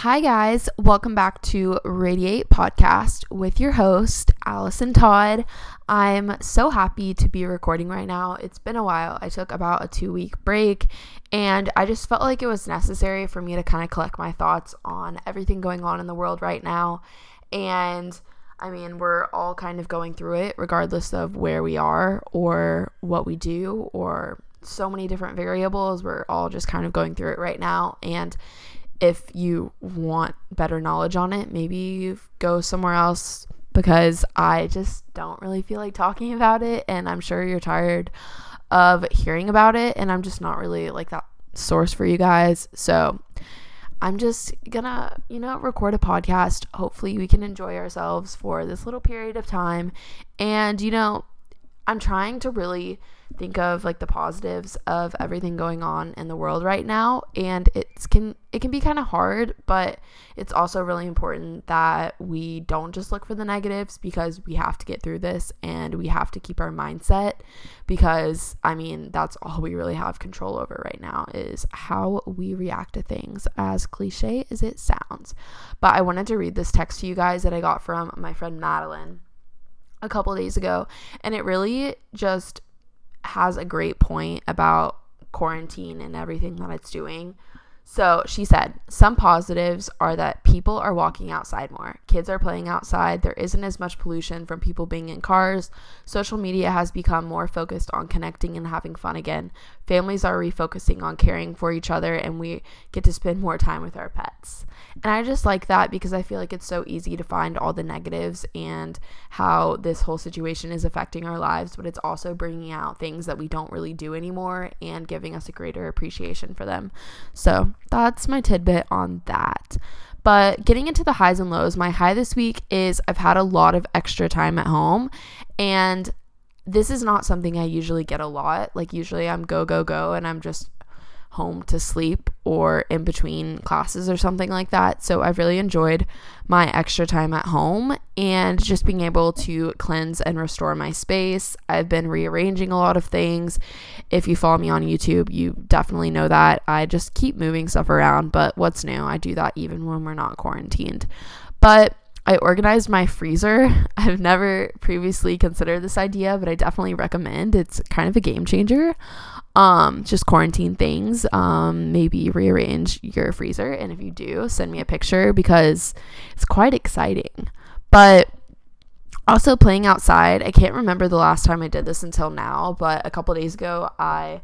Hi, guys. Welcome back to Radiate Podcast with your host, Allison Todd. I'm so happy to be recording right now. It's been a while. I took about a two week break, and I just felt like it was necessary for me to kind of collect my thoughts on everything going on in the world right now. And I mean, we're all kind of going through it, regardless of where we are or what we do, or so many different variables. We're all just kind of going through it right now. And if you want better knowledge on it, maybe you go somewhere else because I just don't really feel like talking about it. And I'm sure you're tired of hearing about it. And I'm just not really like that source for you guys. So I'm just gonna, you know, record a podcast. Hopefully, we can enjoy ourselves for this little period of time. And, you know, I'm trying to really think of like the positives of everything going on in the world right now and it's can it can be kind of hard but it's also really important that we don't just look for the negatives because we have to get through this and we have to keep our mindset because I mean that's all we really have control over right now is how we react to things as cliche as it sounds. But I wanted to read this text to you guys that I got from my friend Madeline a couple days ago and it really just has a great point about quarantine and everything that it's doing. So she said, some positives are that people are walking outside more. Kids are playing outside. There isn't as much pollution from people being in cars. Social media has become more focused on connecting and having fun again. Families are refocusing on caring for each other, and we get to spend more time with our pets. And I just like that because I feel like it's so easy to find all the negatives and how this whole situation is affecting our lives, but it's also bringing out things that we don't really do anymore and giving us a greater appreciation for them. So, that's my tidbit on that. But getting into the highs and lows, my high this week is I've had a lot of extra time at home and this is not something I usually get a lot. Like usually I'm go go go and I'm just home to sleep or in between classes or something like that. So I've really enjoyed my extra time at home and just being able to cleanse and restore my space. I've been rearranging a lot of things. If you follow me on YouTube, you definitely know that. I just keep moving stuff around, but what's new? I do that even when we're not quarantined. But I organized my freezer. I've never previously considered this idea, but I definitely recommend. It's kind of a game changer um, just quarantine things, um, maybe rearrange your freezer. And if you do, send me a picture because it's quite exciting. But also playing outside, I can't remember the last time I did this until now, but a couple days ago, I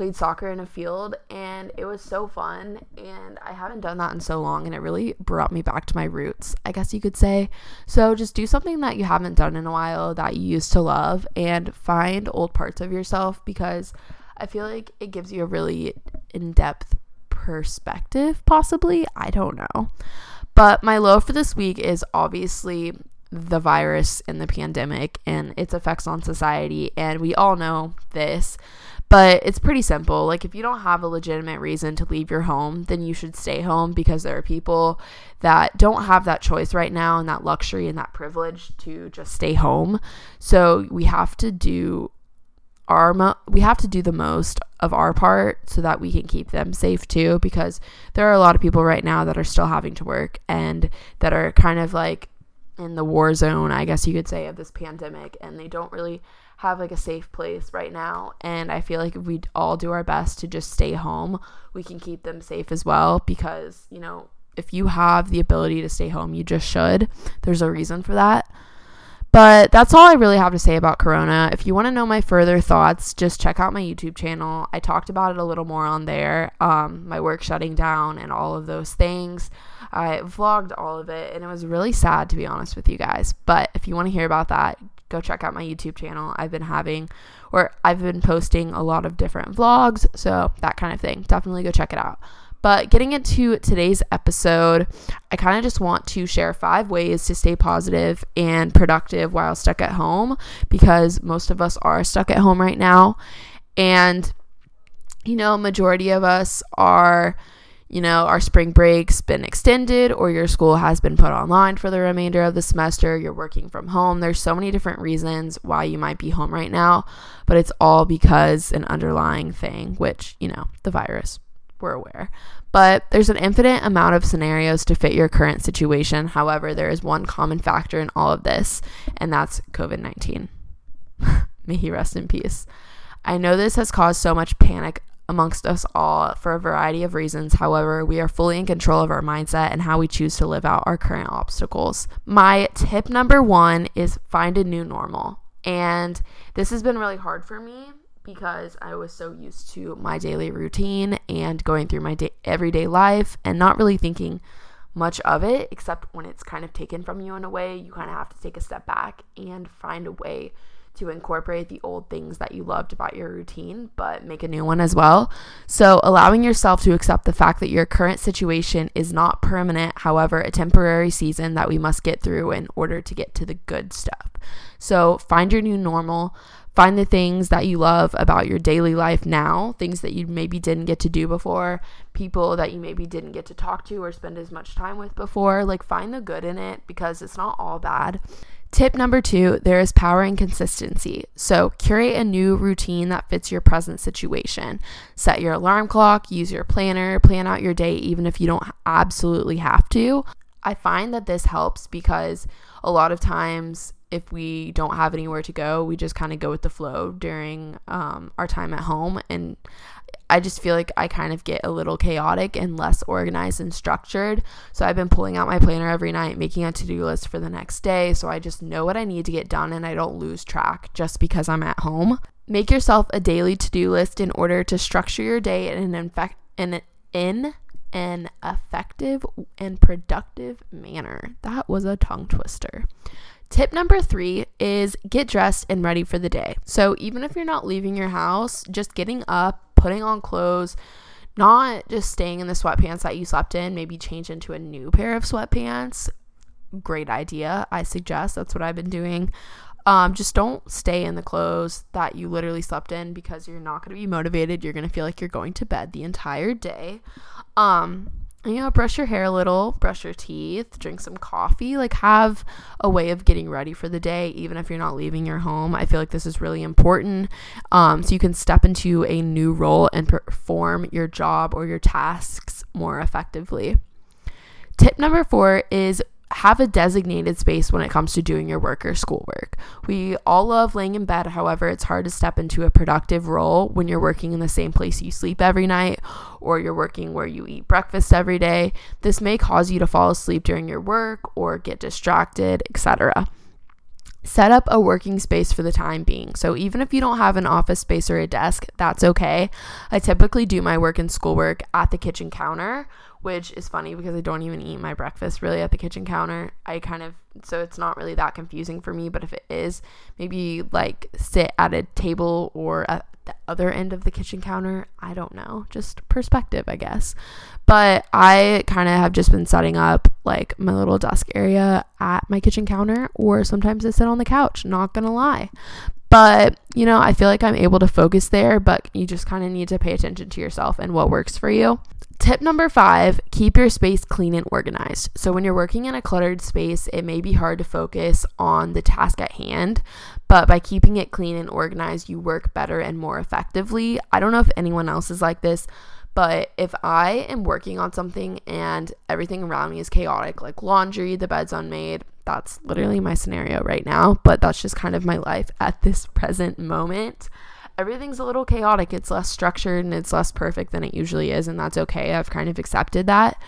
played soccer in a field and it was so fun and I haven't done that in so long and it really brought me back to my roots, I guess you could say. So just do something that you haven't done in a while that you used to love and find old parts of yourself because I feel like it gives you a really in depth perspective, possibly. I don't know. But my low for this week is obviously the virus and the pandemic and its effects on society. And we all know this, but it's pretty simple. Like, if you don't have a legitimate reason to leave your home, then you should stay home because there are people that don't have that choice right now and that luxury and that privilege to just stay home. So, we have to do our mo- we have to do the most of our part so that we can keep them safe too because there are a lot of people right now that are still having to work and that are kind of like in the war zone I guess you could say of this pandemic and they don't really have like a safe place right now and I feel like if we all do our best to just stay home we can keep them safe as well because you know if you have the ability to stay home you just should there's a reason for that but that's all I really have to say about Corona. If you want to know my further thoughts, just check out my YouTube channel. I talked about it a little more on there. Um, my work shutting down and all of those things. I vlogged all of it, and it was really sad to be honest with you guys. But if you want to hear about that, go check out my YouTube channel. I've been having, or I've been posting a lot of different vlogs, so that kind of thing. Definitely go check it out. But getting into today's episode, I kind of just want to share five ways to stay positive and productive while stuck at home because most of us are stuck at home right now. And, you know, majority of us are you know, our spring break's been extended or your school has been put online for the remainder of the semester, you're working from home. There's so many different reasons why you might be home right now, but it's all because an underlying thing, which, you know, the virus we're aware. But there's an infinite amount of scenarios to fit your current situation. However, there is one common factor in all of this, and that's COVID 19. May he rest in peace. I know this has caused so much panic amongst us all for a variety of reasons. However, we are fully in control of our mindset and how we choose to live out our current obstacles. My tip number one is find a new normal. And this has been really hard for me because I was so used to my daily routine and going through my day, everyday life and not really thinking much of it, except when it's kind of taken from you in a way, you kind of have to take a step back and find a way to incorporate the old things that you loved about your routine, but make a new one as well. So, allowing yourself to accept the fact that your current situation is not permanent, however, a temporary season that we must get through in order to get to the good stuff. So, find your new normal. Find the things that you love about your daily life now, things that you maybe didn't get to do before, people that you maybe didn't get to talk to or spend as much time with before. Like, find the good in it because it's not all bad. Tip number two there is power in consistency. So, curate a new routine that fits your present situation. Set your alarm clock, use your planner, plan out your day, even if you don't absolutely have to. I find that this helps because a lot of times if we don't have anywhere to go, we just kind of go with the flow during um, our time at home. And I just feel like I kind of get a little chaotic and less organized and structured. So I've been pulling out my planner every night, making a to do list for the next day. So I just know what I need to get done and I don't lose track just because I'm at home. Make yourself a daily to do list in order to structure your day in an, in, in an effective and productive manner. That was a tongue twister. Tip number three is get dressed and ready for the day. So, even if you're not leaving your house, just getting up, putting on clothes, not just staying in the sweatpants that you slept in, maybe change into a new pair of sweatpants. Great idea. I suggest that's what I've been doing. Um, just don't stay in the clothes that you literally slept in because you're not going to be motivated. You're going to feel like you're going to bed the entire day. Um, you know, brush your hair a little, brush your teeth, drink some coffee, like have a way of getting ready for the day, even if you're not leaving your home. I feel like this is really important. Um, so you can step into a new role and perform your job or your tasks more effectively. Tip number four is have a designated space when it comes to doing your work or schoolwork. We all love laying in bed, however, it's hard to step into a productive role when you're working in the same place you sleep every night or you're working where you eat breakfast every day. This may cause you to fall asleep during your work or get distracted, etc. Set up a working space for the time being. So, even if you don't have an office space or a desk, that's okay. I typically do my work and schoolwork at the kitchen counter which is funny because I don't even eat my breakfast really at the kitchen counter. I kind of, so it's not really that confusing for me, but if it is, maybe like sit at a table or at the other end of the kitchen counter. I don't know, just perspective, I guess. But I kind of have just been setting up like my little desk area at my kitchen counter, or sometimes I sit on the couch, not gonna lie. But, you know, I feel like I'm able to focus there, but you just kind of need to pay attention to yourself and what works for you. Tip number five keep your space clean and organized. So, when you're working in a cluttered space, it may be hard to focus on the task at hand, but by keeping it clean and organized, you work better and more effectively. I don't know if anyone else is like this, but if I am working on something and everything around me is chaotic, like laundry, the bed's unmade, that's literally my scenario right now, but that's just kind of my life at this present moment everything's a little chaotic. It's less structured and it's less perfect than it usually is, and that's okay. I've kind of accepted that.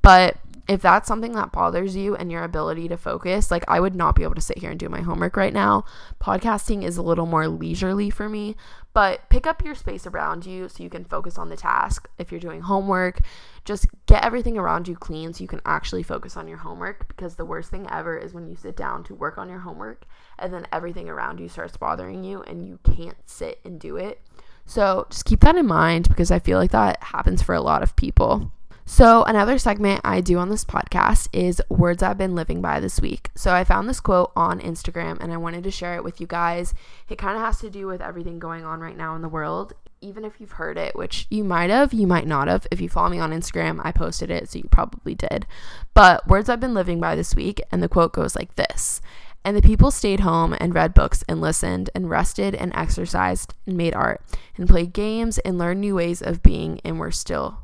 But if that's something that bothers you and your ability to focus, like I would not be able to sit here and do my homework right now. Podcasting is a little more leisurely for me, but pick up your space around you so you can focus on the task. If you're doing homework, just get everything around you clean so you can actually focus on your homework because the worst thing ever is when you sit down to work on your homework and then everything around you starts bothering you and you can't sit and do it. So just keep that in mind because I feel like that happens for a lot of people. So, another segment I do on this podcast is words I've been living by this week. So, I found this quote on Instagram and I wanted to share it with you guys. It kind of has to do with everything going on right now in the world, even if you've heard it, which you might have, you might not have. If you follow me on Instagram, I posted it, so you probably did. But words I've been living by this week, and the quote goes like this and the people stayed home and read books and listened and rested and exercised and made art and played games and learned new ways of being and were still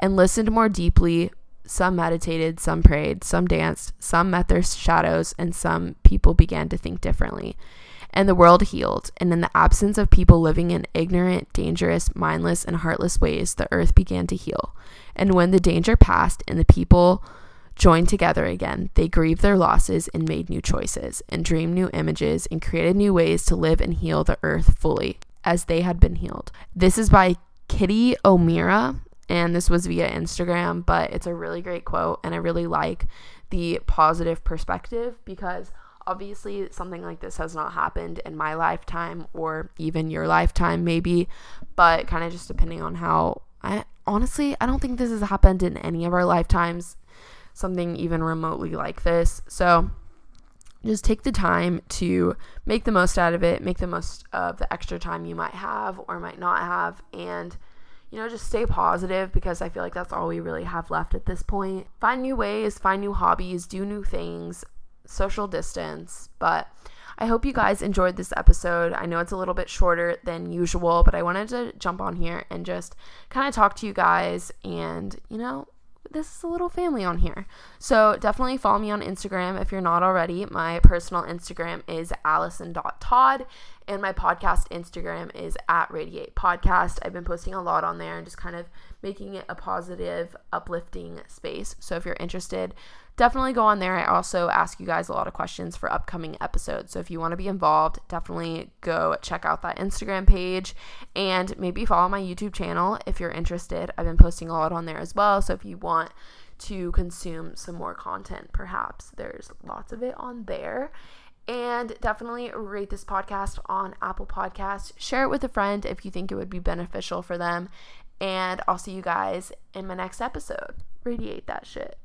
and listened more deeply. Some meditated, some prayed, some danced, some met their shadows, and some people began to think differently. And the world healed, and in the absence of people living in ignorant, dangerous, mindless, and heartless ways, the earth began to heal. And when the danger passed and the people joined together again, they grieved their losses and made new choices, and dreamed new images, and created new ways to live and heal the earth fully, as they had been healed. This is by Kitty O'Meara, and this was via Instagram, but it's a really great quote, and I really like the positive perspective because obviously something like this has not happened in my lifetime or even your lifetime, maybe, but kind of just depending on how I honestly, I don't think this has happened in any of our lifetimes, something even remotely like this. So, just take the time to make the most out of it, make the most of the extra time you might have or might not have, and you know, just stay positive because I feel like that's all we really have left at this point. Find new ways, find new hobbies, do new things, social distance. But I hope you guys enjoyed this episode. I know it's a little bit shorter than usual, but I wanted to jump on here and just kind of talk to you guys and, you know, this is a little family on here. So definitely follow me on Instagram if you're not already. My personal Instagram is allison.todd and my podcast Instagram is at Radiate Podcast. I've been posting a lot on there and just kind of making it a positive, uplifting space. So if you're interested, definitely go on there. I also ask you guys a lot of questions for upcoming episodes. So if you want to be involved, definitely go check out that Instagram page and maybe follow my YouTube channel if you're interested. I've been posting a lot on there as well. So if you want to consume some more content, perhaps there's lots of it on there. And definitely rate this podcast on Apple Podcasts. Share it with a friend if you think it would be beneficial for them. And I'll see you guys in my next episode. Radiate that shit.